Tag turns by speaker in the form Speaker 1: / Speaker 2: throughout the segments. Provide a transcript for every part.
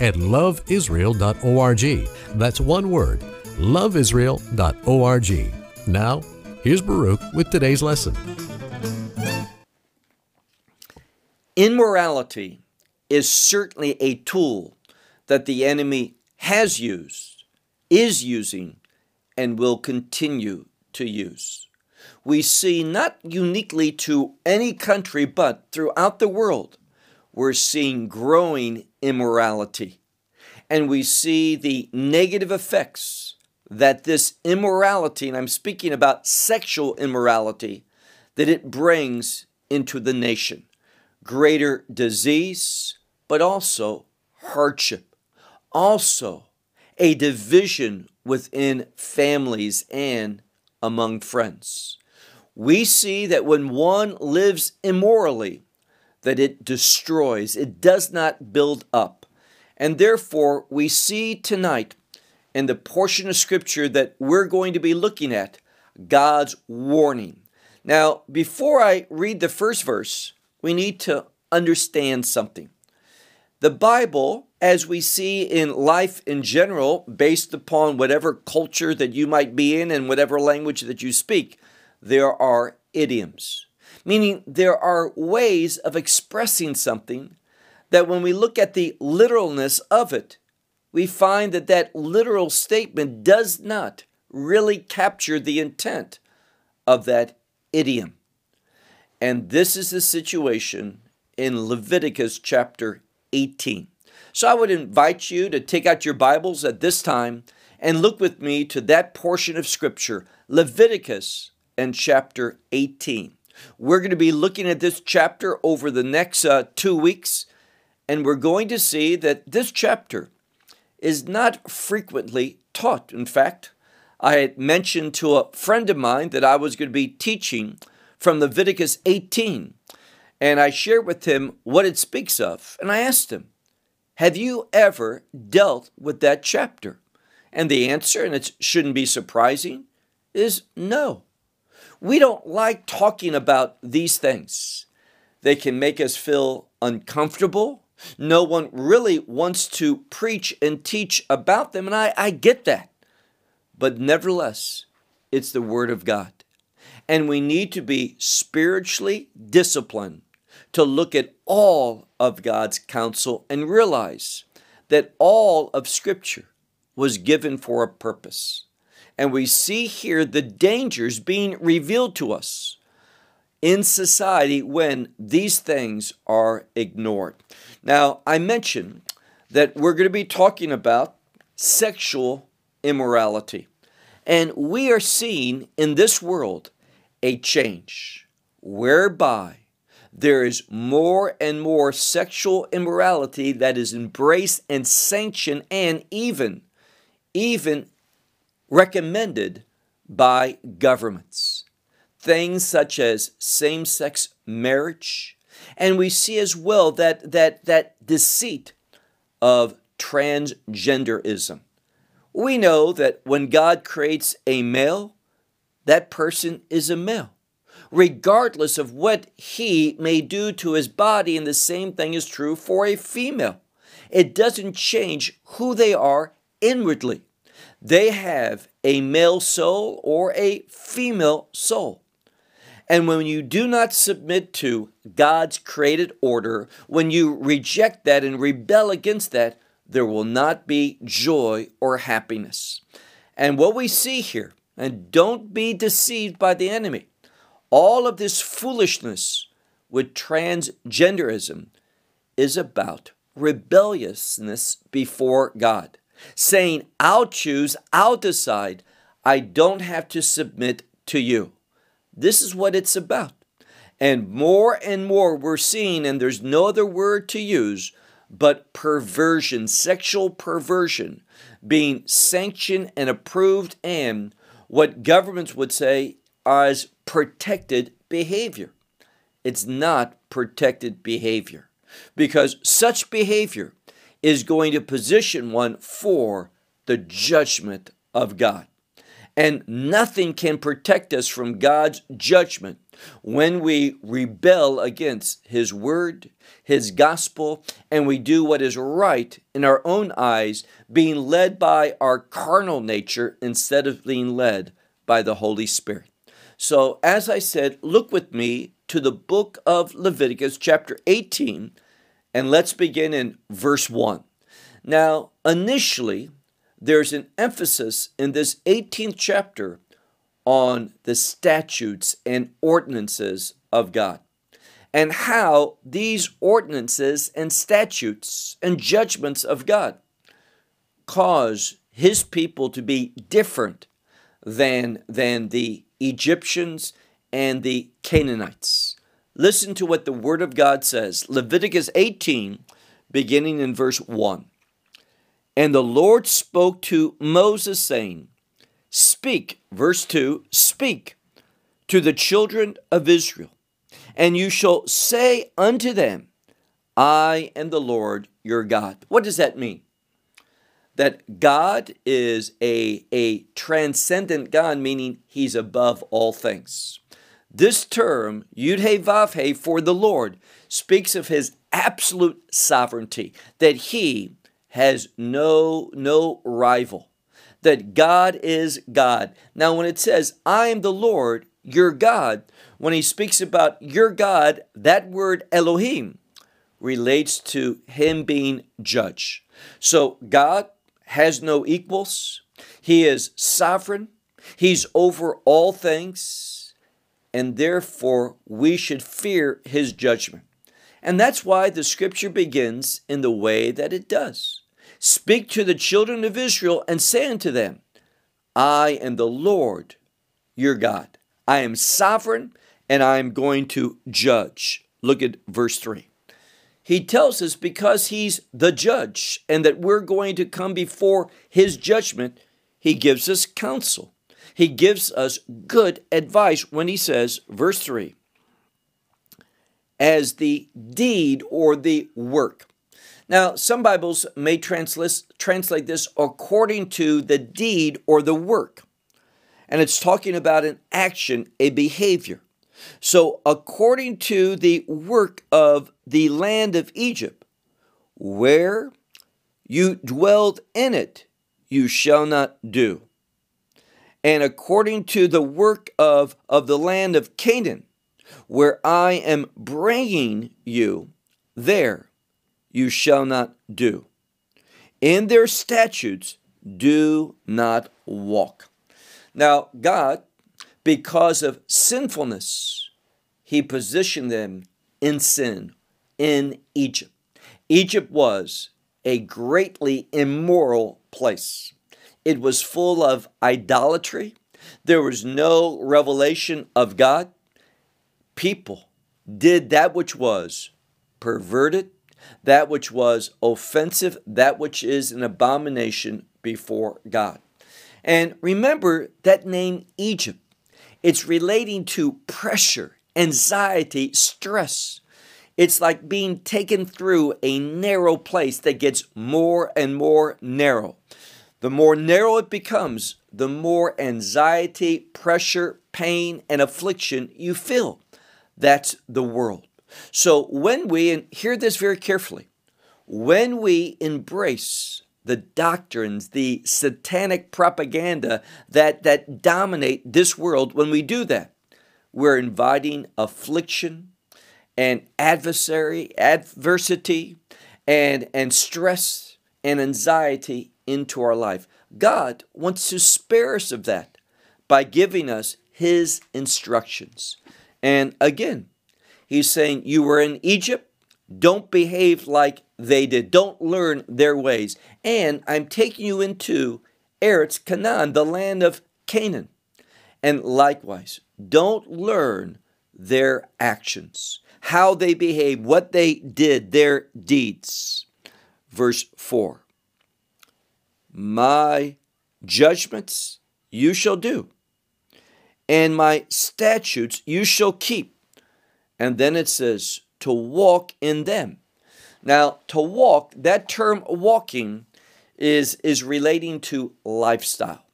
Speaker 1: at loveisrael.org. That's one word, loveisrael.org. Now, here's Baruch with today's lesson.
Speaker 2: Immorality is certainly a tool that the enemy has used, is using, and will continue to use. We see not uniquely to any country, but throughout the world, we're seeing growing immorality. And we see the negative effects that this immorality, and I'm speaking about sexual immorality, that it brings into the nation. Greater disease, but also hardship. Also, a division within families and among friends. We see that when one lives immorally, that it destroys, it does not build up. And therefore, we see tonight in the portion of scripture that we're going to be looking at God's warning. Now, before I read the first verse, we need to understand something. The Bible, as we see in life in general, based upon whatever culture that you might be in and whatever language that you speak, there are idioms meaning there are ways of expressing something that when we look at the literalness of it, we find that that literal statement does not really capture the intent of that idiom. And this is the situation in Leviticus chapter 18. So I would invite you to take out your Bibles at this time and look with me to that portion of Scripture, Leviticus and chapter 18. We're going to be looking at this chapter over the next uh, two weeks, and we're going to see that this chapter is not frequently taught. In fact, I had mentioned to a friend of mine that I was going to be teaching from Leviticus 18, and I shared with him what it speaks of, and I asked him, Have you ever dealt with that chapter? And the answer, and it shouldn't be surprising, is no. We don't like talking about these things. They can make us feel uncomfortable. No one really wants to preach and teach about them, and I, I get that. But nevertheless, it's the Word of God. And we need to be spiritually disciplined to look at all of God's counsel and realize that all of Scripture was given for a purpose. And we see here the dangers being revealed to us in society when these things are ignored. Now, I mentioned that we're going to be talking about sexual immorality. And we are seeing in this world a change whereby there is more and more sexual immorality that is embraced and sanctioned and even even recommended by governments. Things such as same sex marriage, and we see as well that, that, that deceit of transgenderism. We know that when God creates a male, that person is a male, regardless of what he may do to his body, and the same thing is true for a female. It doesn't change who they are inwardly they have a male soul or a female soul. And when you do not submit to God's created order, when you reject that and rebel against that, there will not be joy or happiness. And what we see here, and don't be deceived by the enemy, all of this foolishness with transgenderism is about rebelliousness before God saying, I'll choose, I'll decide. I don't have to submit to you. This is what it's about. And more and more we're seeing, and there's no other word to use, but perversion, sexual perversion, being sanctioned and approved, and what governments would say as protected behavior. It's not protected behavior because such behavior is going to position one for the judgment of God. And nothing can protect us from God's judgment when we rebel against His word, His gospel, and we do what is right in our own eyes, being led by our carnal nature instead of being led by the Holy Spirit. So, as I said, look with me to the book of Leviticus, chapter 18, and let's begin in verse 1. Now, initially, there's an emphasis in this 18th chapter on the statutes and ordinances of God and how these ordinances and statutes and judgments of God cause his people to be different than, than the Egyptians and the Canaanites. Listen to what the Word of God says Leviticus 18, beginning in verse 1. And the Lord spoke to Moses, saying, Speak, verse 2 Speak to the children of Israel, and you shall say unto them, I am the Lord your God. What does that mean? That God is a, a transcendent God, meaning he's above all things. This term, Yud He Vav He, for the Lord, speaks of his absolute sovereignty, that he has no no rival that God is God. Now when it says I am the Lord your God, when he speaks about your God, that word Elohim relates to him being judge. So God has no equals. He is sovereign. He's over all things. And therefore, we should fear his judgment. And that's why the scripture begins in the way that it does. Speak to the children of Israel and say unto them, I am the Lord your God. I am sovereign and I am going to judge. Look at verse 3. He tells us because he's the judge and that we're going to come before his judgment, he gives us counsel. He gives us good advice when he says, verse 3, as the deed or the work. Now, some Bibles may translate, translate this according to the deed or the work. And it's talking about an action, a behavior. So, according to the work of the land of Egypt, where you dwelled in it, you shall not do. And according to the work of, of the land of Canaan, where I am bringing you, there you shall not do. In their statutes, do not walk. Now, God, because of sinfulness, He positioned them in sin in Egypt. Egypt was a greatly immoral place. It was full of idolatry. There was no revelation of God. People did that which was perverted, that which was offensive, that which is an abomination before God. And remember that name Egypt. It's relating to pressure, anxiety, stress. It's like being taken through a narrow place that gets more and more narrow. The more narrow it becomes, the more anxiety, pressure, pain, and affliction you feel. That's the world. So when we, and hear this very carefully, when we embrace the doctrines, the satanic propaganda that, that dominate this world, when we do that, we're inviting affliction and adversary, adversity, and, and stress and anxiety into our life. God wants to spare us of that by giving us His instructions. And again, He's saying, You were in Egypt, don't behave like they did, don't learn their ways. And I'm taking you into Eretz Canaan, the land of Canaan. And likewise, don't learn their actions, how they behave, what they did, their deeds. verse 4 My judgments you shall do, and my statutes you shall keep. And then it says, to walk in them. Now, to walk, that term walking is, is relating to lifestyle.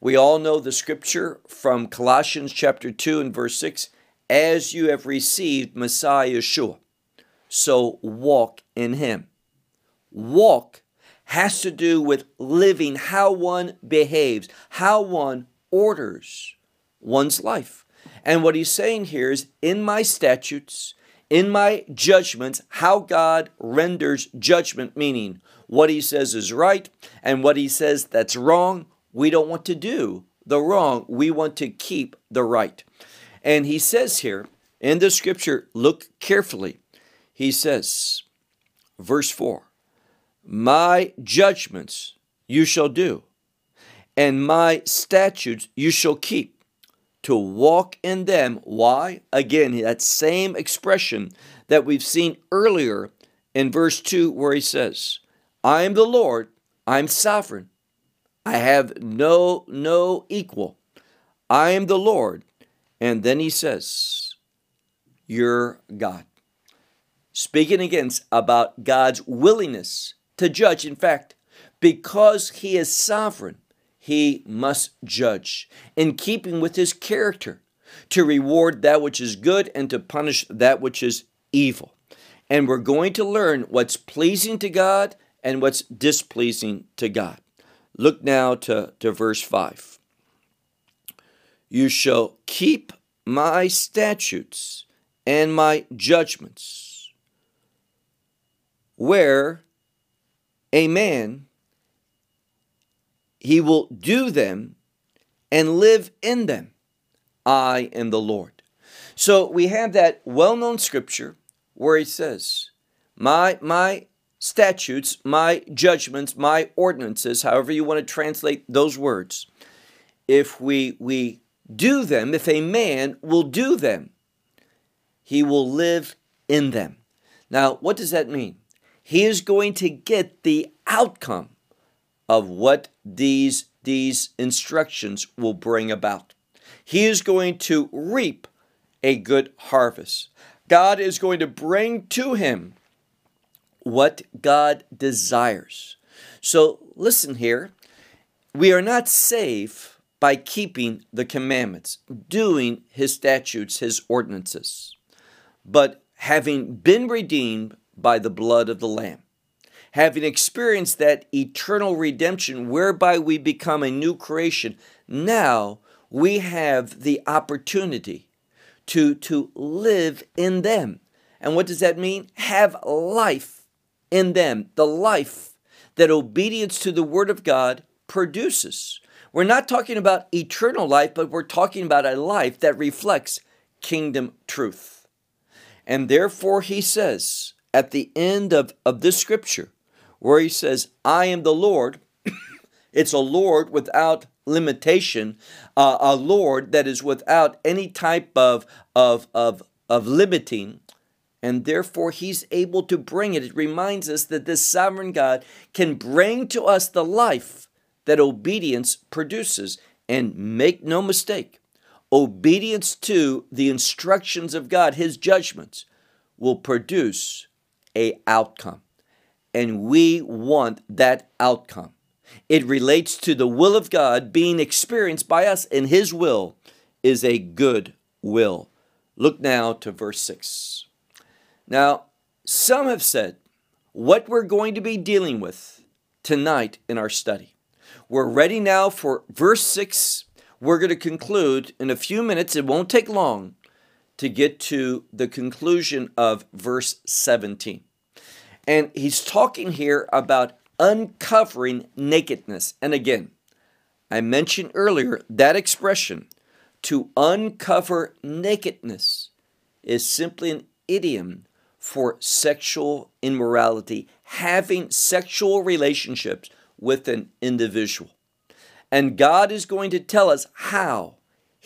Speaker 2: We all know the scripture from Colossians chapter 2 and verse 6 as you have received Messiah Yeshua, so walk in him. Walk has to do with living how one behaves, how one orders one's life. And what he's saying here is in my statutes, in my judgments, how God renders judgment, meaning what he says is right and what he says that's wrong. We don't want to do the wrong, we want to keep the right. And he says here in the scripture, look carefully. He says, verse 4 My judgments you shall do, and my statutes you shall keep to walk in them. Why? Again, that same expression that we've seen earlier in verse 2, where he says, I am the Lord, I'm sovereign. I have no no equal. I am the Lord. And then he says, your God. Speaking against about God's willingness to judge. In fact, because he is sovereign, he must judge in keeping with his character to reward that which is good and to punish that which is evil. And we're going to learn what's pleasing to God and what's displeasing to God. Look now to, to verse 5. You shall keep my statutes and my judgments, where a man he will do them and live in them. I am the Lord. So we have that well known scripture where he says, My, my statutes, my judgments, my ordinances, however you want to translate those words, if we, we do them, if a man will do them, he will live in them. Now, what does that mean? He is going to get the outcome of what these, these instructions will bring about. He is going to reap a good harvest. God is going to bring to him what God desires. So listen here. We are not safe by keeping the commandments, doing his statutes, his ordinances, but having been redeemed by the blood of the Lamb having experienced that eternal redemption whereby we become a new creation, now we have the opportunity to, to live in them. And what does that mean? Have life in them, the life that obedience to the Word of God produces. We're not talking about eternal life, but we're talking about a life that reflects kingdom truth. And therefore, he says at the end of, of this scripture, where he says, I am the Lord. it's a Lord without limitation, uh, a Lord that is without any type of, of, of, of limiting. And therefore, he's able to bring it. It reminds us that this sovereign God can bring to us the life that obedience produces. And make no mistake, obedience to the instructions of God, his judgments, will produce a outcome and we want that outcome. It relates to the will of God being experienced by us, and His will is a good will. Look now to verse 6. Now, some have said what we're going to be dealing with tonight in our study. We're ready now for verse 6. We're going to conclude in a few minutes, it won't take long to get to the conclusion of verse 17. And he's talking here about uncovering nakedness. And again, I mentioned earlier that expression to uncover nakedness is simply an idiom for sexual immorality, having sexual relationships with an individual. And God is going to tell us how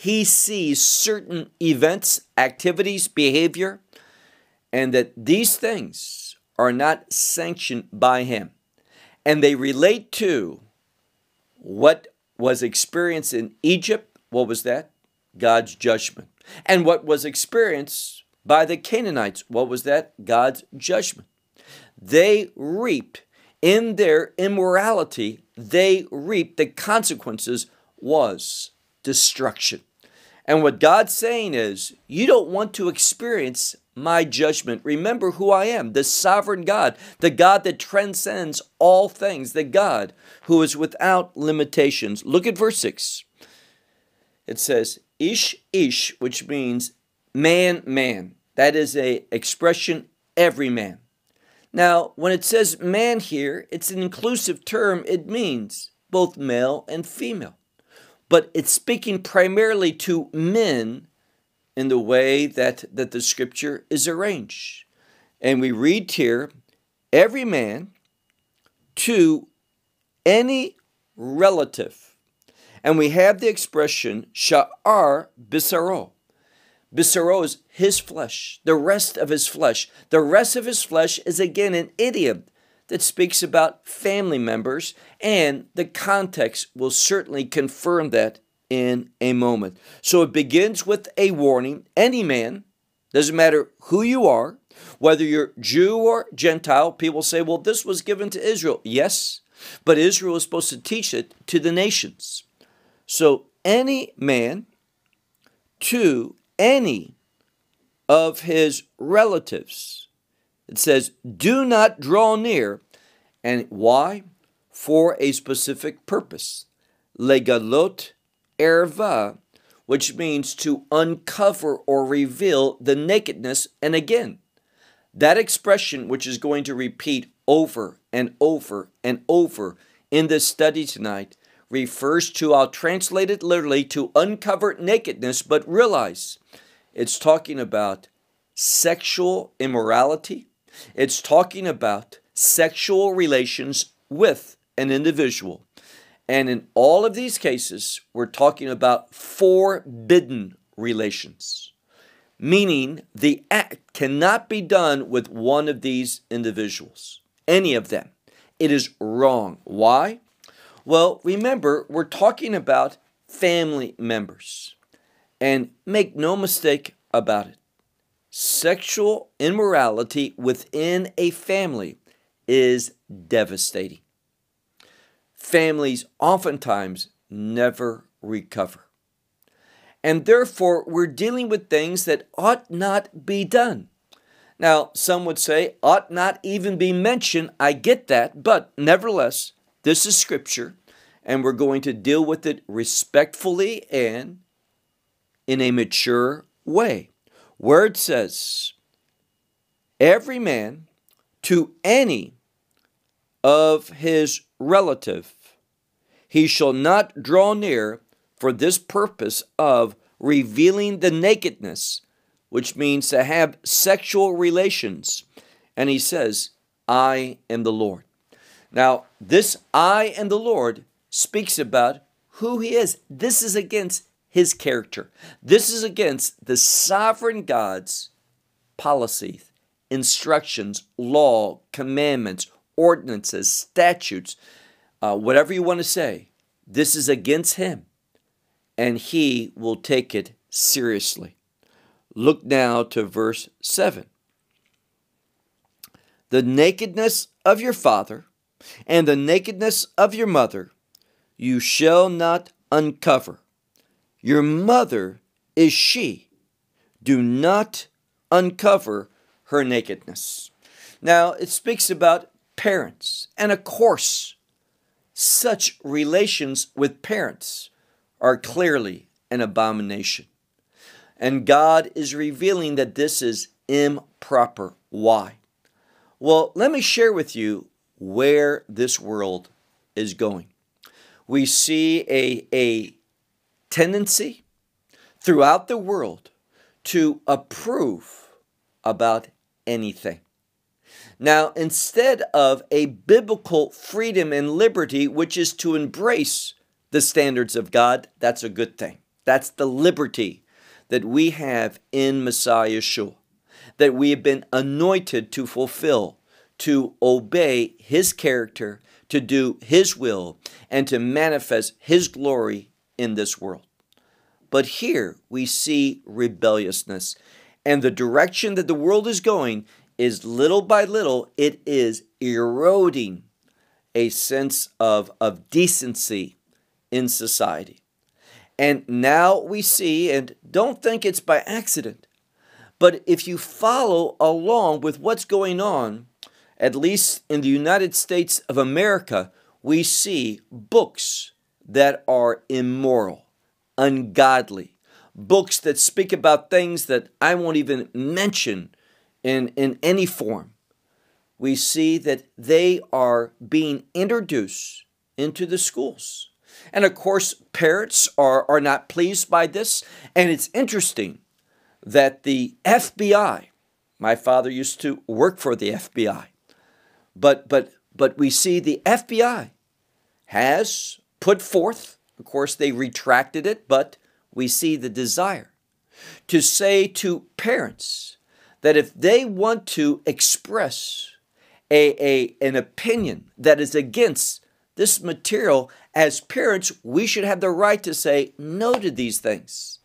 Speaker 2: He sees certain events, activities, behavior, and that these things are not sanctioned by him. And they relate to what was experienced in Egypt. What was that? God's judgment. And what was experienced by the Canaanites. What was that? God's judgment. They reaped in their immorality, they reaped the consequences was destruction. And what God's saying is, you don't want to experience my judgment. Remember who I am, the sovereign God, the God that transcends all things, the God who is without limitations. Look at verse 6. It says, Ish, Ish, which means man, man. That is a expression, every man. Now, when it says man here, it's an inclusive term. It means both male and female. But it's speaking primarily to men in the way that, that the scripture is arranged. And we read here every man to any relative. And we have the expression sha'ar bisaro. Bisaro is his flesh, the rest of his flesh. The rest of his flesh is again an idiom that speaks about family members, and the context will certainly confirm that in a moment. So it begins with a warning. Any man, doesn't matter who you are, whether you're Jew or Gentile, people say, well, this was given to Israel. Yes, but Israel is supposed to teach it to the nations. So any man to any of his relatives. It says, do not draw near. And why? For a specific purpose. Legalot erva, which means to uncover or reveal the nakedness. And again, that expression, which is going to repeat over and over and over in this study tonight, refers to, I'll translate it literally, to uncover nakedness, but realize it's talking about sexual immorality, it's talking about sexual relations with an individual. And in all of these cases, we're talking about forbidden relations, meaning the act cannot be done with one of these individuals, any of them. It is wrong. Why? Well, remember, we're talking about family members. And make no mistake about it sexual immorality within a family is devastating families oftentimes never recover. And therefore, we're dealing with things that ought not be done. Now, some would say, ought not even be mentioned. I get that, but nevertheless, this is scripture, and we're going to deal with it respectfully and in a mature way. Word says, every man to any of his relative. He shall not draw near for this purpose of revealing the nakedness, which means to have sexual relations. And he says, I am the Lord. Now, this I am the Lord speaks about who he is. This is against his character. This is against the sovereign God's policy, instructions, law, commandments, ordinances, statutes, uh, whatever you want to say, this is against him, and he will take it seriously. Look now to verse 7. The nakedness of your father and the nakedness of your mother you shall not uncover. Your mother is she. Do not uncover her nakedness. Now, it speaks about parents, and of course, such relations with parents are clearly an abomination. And God is revealing that this is improper. Why? Well, let me share with you where this world is going. We see a, a tendency throughout the world to approve about anything. Now, instead of a biblical freedom and liberty, which is to embrace the standards of God, that's a good thing. That's the liberty that we have in Messiah Yeshua, that we have been anointed to fulfill, to obey his character, to do His will and to manifest His glory in this world. But here we see rebelliousness, and the direction that the world is going is little by little, it is eroding a sense of, of decency in society. And now we see, and don't think it's by accident, but if you follow along with what's going on, at least in the United States of America, we see books that are immoral, ungodly, books that speak about things that I won't even mention in, in any form. We see that they are being introduced into the schools. And of course, parents are, are not pleased by this. And it's interesting that the FBI, my father used to work for the FBI, but, but, but we see the FBI has put forth, of course, they retracted it, but we see the desire to say to parents that if they want to express a, a, an opinion that is against this material, as parents, we should have the right to say no to these things.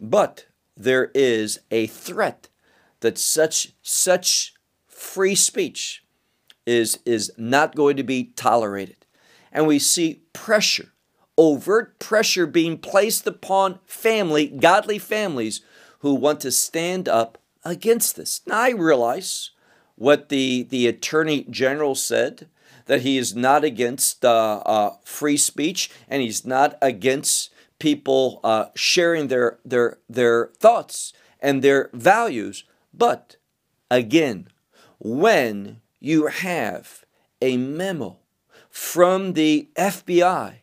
Speaker 2: But there is a threat that such such free speech is is not going to be tolerated. And we see pressure, overt pressure being placed upon family, godly families who want to stand up against this. Now I realize what the, the Attorney General said that he is not against uh, uh, free speech and he's not against people uh, sharing their, their, their thoughts and their values. But again, when you have a memo from the FBI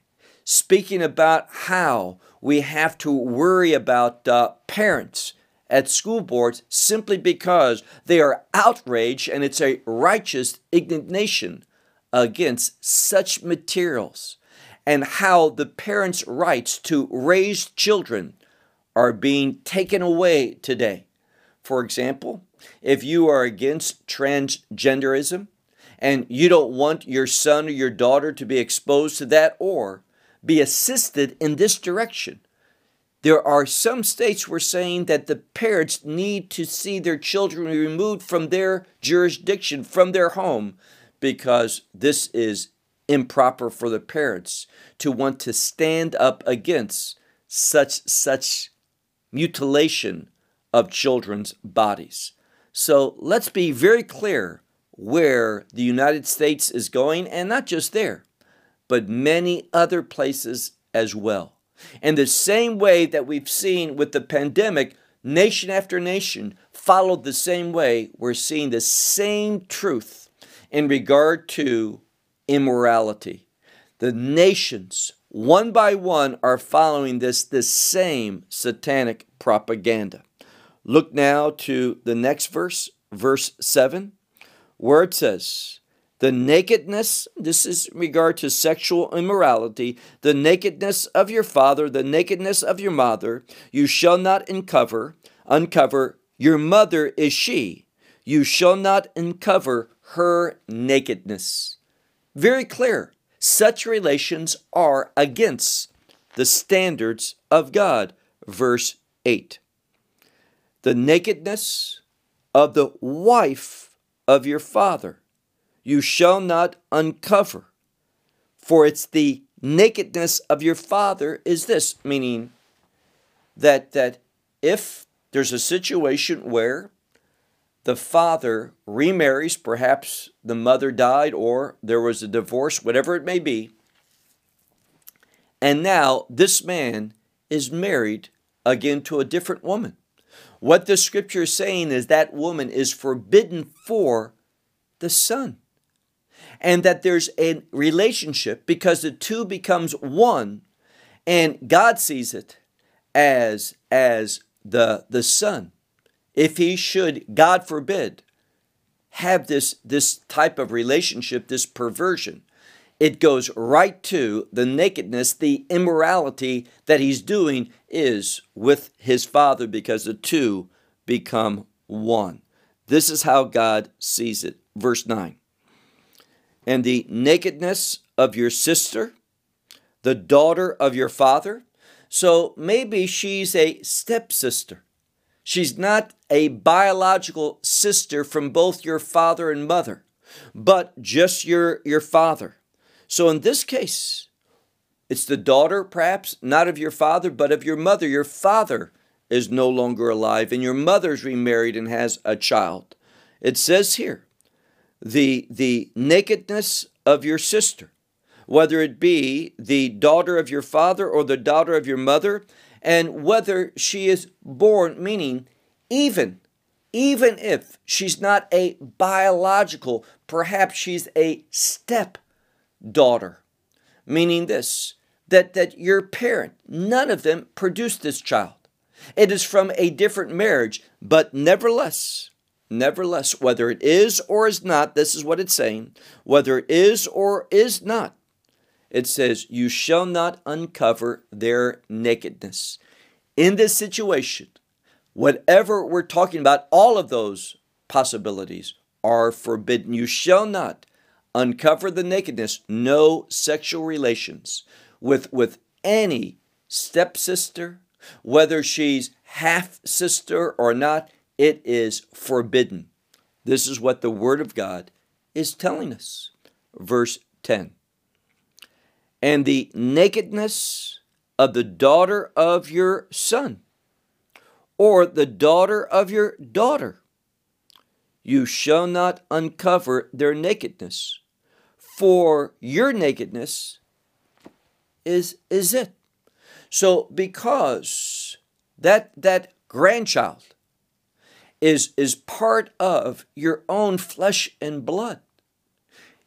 Speaker 2: speaking about how we have to worry about uh, parents at school boards simply because they are outraged and it's a righteous indignation against such materials and how the parents' rights to raise children are being taken away today. For example, if you are against transgenderism and you don't want your son or your daughter to be exposed to that or be assisted in this direction, there are some states where saying that the parents need to see their children removed from their jurisdiction, from their home, because this is improper for the parents to want to stand up against such such mutilation of children's bodies. So let's be very clear where the United States is going, and not just there, but many other places as well. And the same way that we've seen with the pandemic, nation after nation followed the same way, we're seeing the same truth in regard to immorality. The nations, one by one, are following this, this same satanic propaganda. Look now to the next verse, verse 7, where it says, the nakedness, this is in regard to sexual immorality, the nakedness of your father, the nakedness of your mother, you shall not uncover, uncover, your mother is she, you shall not uncover her nakedness. Very clear. Such relations are against the standards of God. Verse 8. The nakedness of the wife of your father you shall not uncover, for it's the nakedness of your father is this, meaning that that if there's a situation where the father remarries, perhaps the mother died or there was a divorce, whatever it may be, and now this man is married again to a different woman. What the scripture is saying is that woman is forbidden for the son. And that there's a relationship because the two becomes one and God sees it as as the the son. If he should god forbid have this this type of relationship this perversion it goes right to the nakedness the immorality that he's doing is with his father because the two become one this is how god sees it verse 9 and the nakedness of your sister, the daughter of your father. So maybe she's a stepsister. She's not a biological sister from both your father and mother, but just your, your father. So in this case, it's the daughter, perhaps, not of your father, but of your mother. Your father is no longer alive, and your mother's remarried and has a child. It says here, the, the nakedness of your sister, whether it be the daughter of your father or the daughter of your mother, and whether she is born, meaning even, even if she's not a biological, perhaps she's a step daughter, meaning this that, that your parent, none of them produced this child. It is from a different marriage, but nevertheless, nevertheless, whether it is or is not, this is what it's saying, whether it is or is not, it says, You shall not uncover their nakedness. In this situation, whatever we're talking about, all of those possibilities are forbidden. You shall not uncover the nakedness, no sexual relations with, with any stepsister, whether she's half sister or not, it is forbidden. This is what the Word of God is telling us. Verse 10 And the nakedness of the daughter of your son, or the daughter of your daughter, you shall not uncover their nakedness, for your nakedness is is it. So because that that grandchild is is part of your own flesh and blood,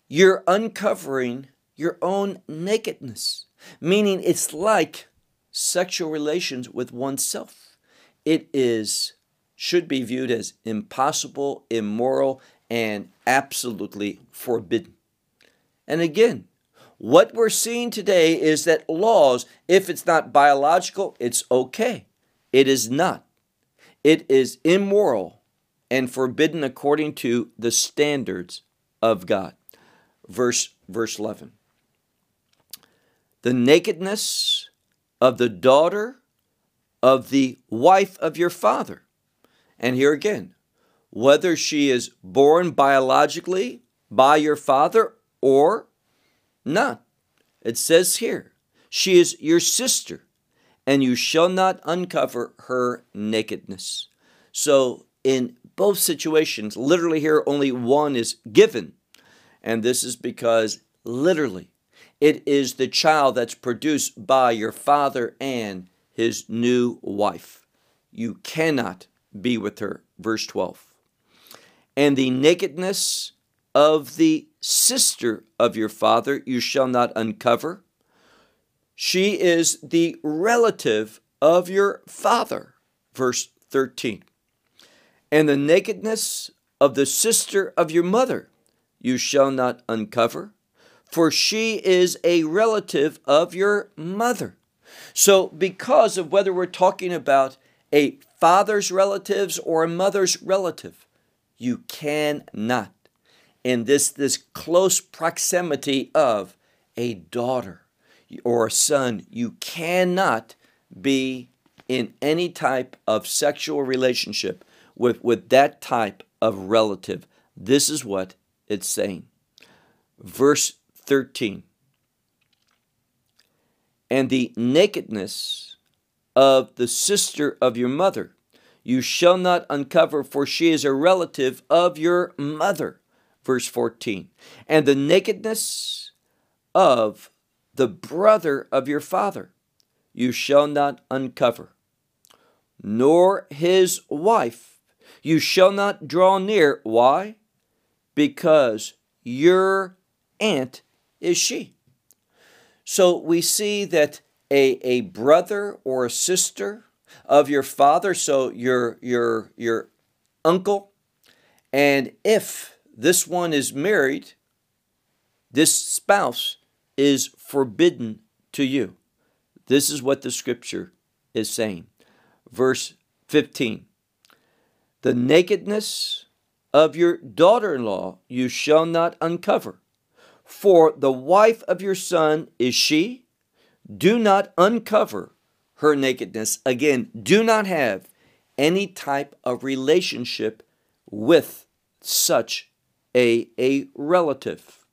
Speaker 2: you're uncovering your own nakedness, meaning it's like sexual relations with oneself. It is should be viewed as impossible, immoral, and absolutely forbidden. And again, what we're seeing today is that laws, if it's not biological, it's okay. It is not. It is immoral and forbidden according to the standards of God. Verse, verse 11. The nakedness of the daughter of the wife of your father. And here again, whether she is born biologically by your father or not. It says here, she is your sister, and you shall not uncover her nakedness. So, in both situations, literally here only one is given. And this is because literally it is the child that's produced by your father and his new wife. You cannot be with her. Verse 12. And the nakedness of the sister of your father you shall not uncover. She is the relative of your father. Verse 13. And the nakedness of the sister of your mother you shall not uncover, for she is a relative of your mother. So, because of whether we're talking about a father's relatives or a mother's relative, you cannot in this, this close proximity of a daughter or a son. You cannot be in any type of sexual relationship with, with that type of relative. This is what it's saying. Verse 13 And the nakedness of the sister of your mother you shall not uncover, for she is a relative of your mother verse 14. And the nakedness of the brother of your father you shall not uncover, nor his wife you shall not draw near. Why? Because your aunt is she. So we see that a, a brother or a sister of your father, so your your your uncle, and if this one is married, this spouse is forbidden to you. This is what the scripture is saying. Verse 15 The nakedness of your daughter in law you shall not uncover, For the wife of your son is she. Do not uncover her nakedness. Again, do not have any type of relationship with such a, a relative.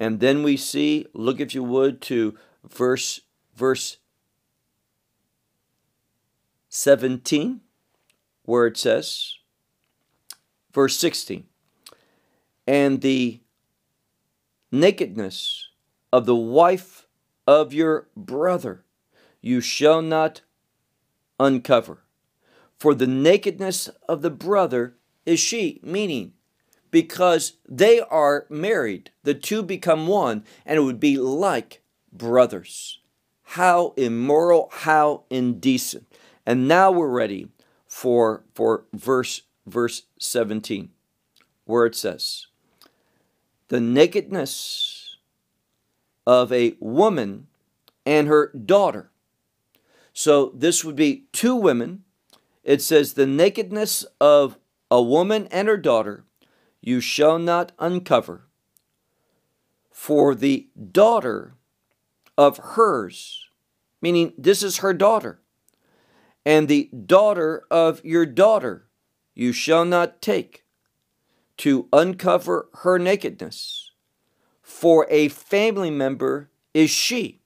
Speaker 2: And then we see, look if you would to verse verse 17 where it says verse 16 and the nakedness of the wife of your brother you shall not uncover for the nakedness of the brother is she, meaning because they are married, the two become one, and it would be like brothers. How immoral, how indecent. And now we're ready for, for verse, verse 17, where it says, The nakedness of a woman and her daughter. So this would be two women it says, The nakedness of a woman and her daughter you shall not uncover. For the daughter of hers, meaning this is her daughter, and the daughter of your daughter you shall not take to uncover her nakedness. For a family member is she.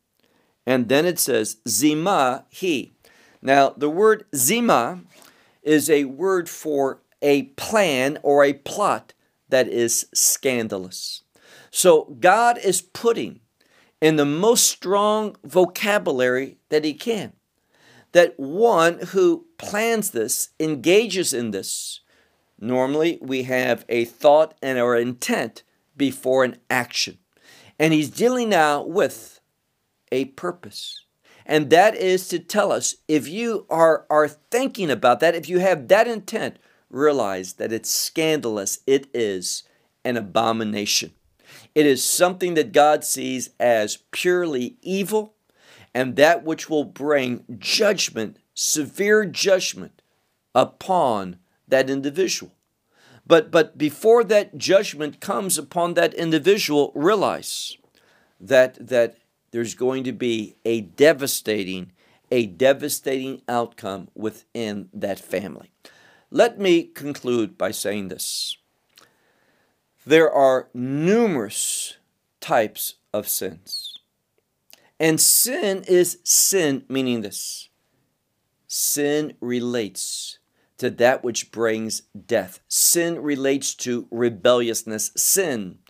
Speaker 2: And then it says, Zima, he. Now, the word Zima is a word for a plan or a plot that is scandalous. So God is putting in the most strong vocabulary that He can that one who plans this, engages in this, normally we have a thought and our intent before an action. And He's dealing now with a purpose. And that is to tell us if you are, are thinking about that, if you have that intent, realize that it's scandalous. It is an abomination. It is something that God sees as purely evil and that which will bring judgment, severe judgment upon that individual. But, but before that judgment comes upon that individual, realize that, that there's going to be a devastating, a devastating outcome within that family. Let me conclude by saying this. There are numerous types of sins. And sin is sin, meaning this sin relates to that which brings death. Sin relates to rebelliousness. Sin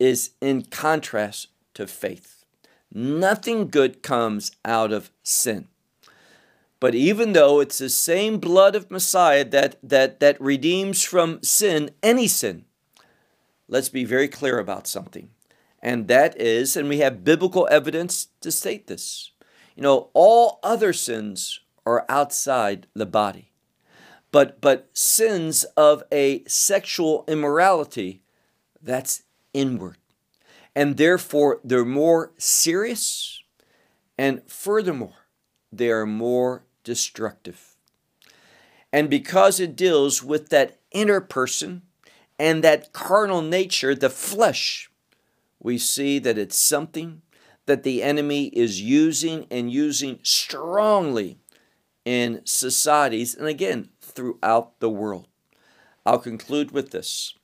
Speaker 2: is in contrast to faith. Nothing good comes out of sin. But even though it's the same blood of Messiah that, that, that redeems from sin, any sin, let's be very clear about something. And that is, and we have biblical evidence to state this. You know, all other sins are outside the body. But but sins of a sexual immorality, that's inward and therefore they're more serious, and furthermore, they are more destructive. And because it deals with that inner person and that carnal nature, the flesh, we see that it's something that the enemy is using and using strongly in societies and again throughout the world. I'll conclude with this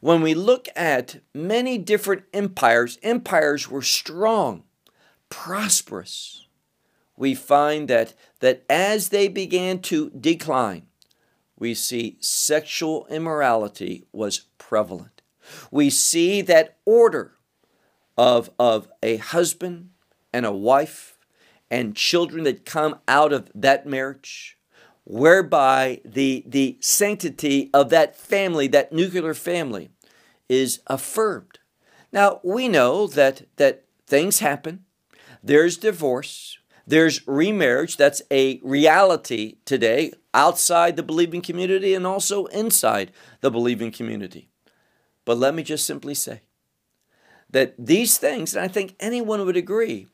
Speaker 2: when we look at many different empires, empires were strong, prosperous. We find that, that as they began to decline, we see sexual immorality was prevalent. We see that order of, of a husband and a wife and children that come out of that marriage whereby the, the sanctity of that family, that nuclear family, is affirmed. Now, we know that, that things happen. There's divorce. There's remarriage. That's a reality today outside the believing community and also inside the believing community. But let me just simply say that these things, and I think anyone would agree,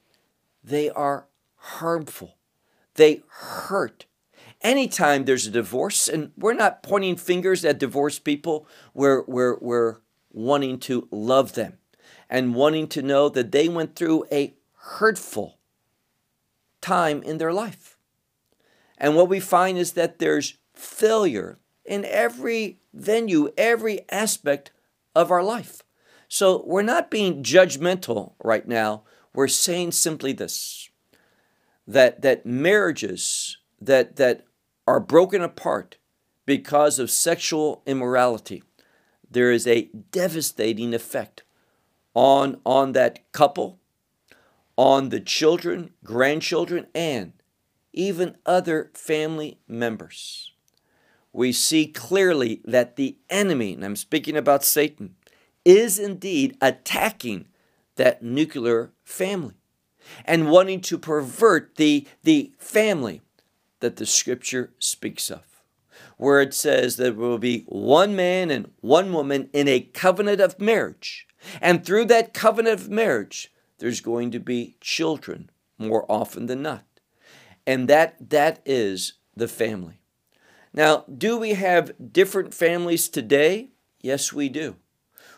Speaker 2: they are harmful. They hurt anytime there's a divorce, and we're not pointing fingers at divorced people, we're, we're, we're wanting to love them and wanting to know that they went through a hurtful time in their life. And what we find is that there's failure in every venue, every aspect of our life. So we're not being judgmental right now. We're saying simply this that, that marriages that, that are broken apart because of sexual immorality, there is a devastating effect on, on that couple, on the children, grandchildren, and even other family members. We see clearly that the enemy, and I'm speaking about Satan, is indeed attacking that nuclear family and wanting to pervert the, the family that the scripture speaks of, where it says there will be one man and one woman in a covenant of marriage. And through that covenant of marriage, there's going to be children more often than not. And that that is the family. Now, do we have different families today? Yes, we do.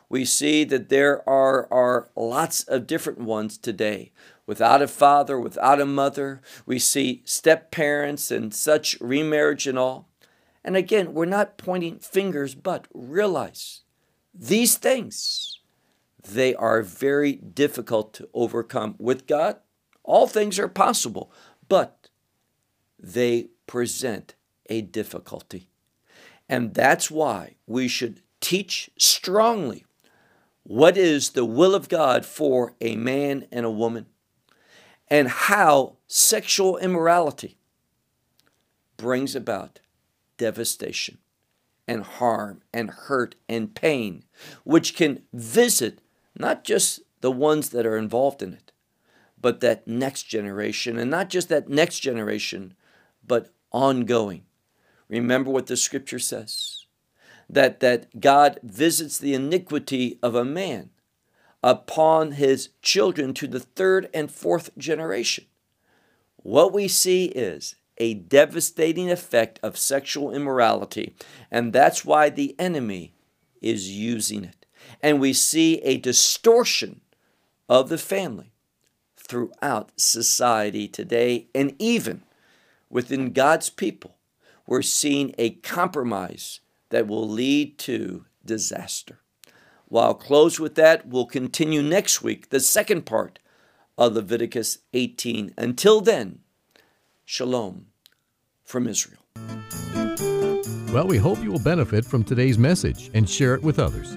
Speaker 2: We see that there are, are lots of different ones today. Without a father, without a mother, we see step parents and such remarriage and all. And again, we're not pointing fingers, but realize these things, they are very difficult to overcome. With God, all things are possible, but they present a difficulty. And that's why we should teach strongly what is the will of God for a man and a woman and how sexual immorality brings about devastation and harm and hurt and pain, which can visit not just the ones that are involved in it, but that next generation, and not just that next generation, but ongoing. Remember what the scripture says that, that God visits the iniquity of a man upon his children to the third and fourth generation. What we see is a devastating effect of sexual immorality, and that's why the enemy is using it. And we see a distortion of the family throughout society today, and even within God's people we're seeing a compromise that will lead to disaster. Well, I'll close with that. We'll continue next week, the second part of Leviticus 18. Until then, shalom from Israel.
Speaker 1: Well, we hope you will benefit from today's message and share it with others.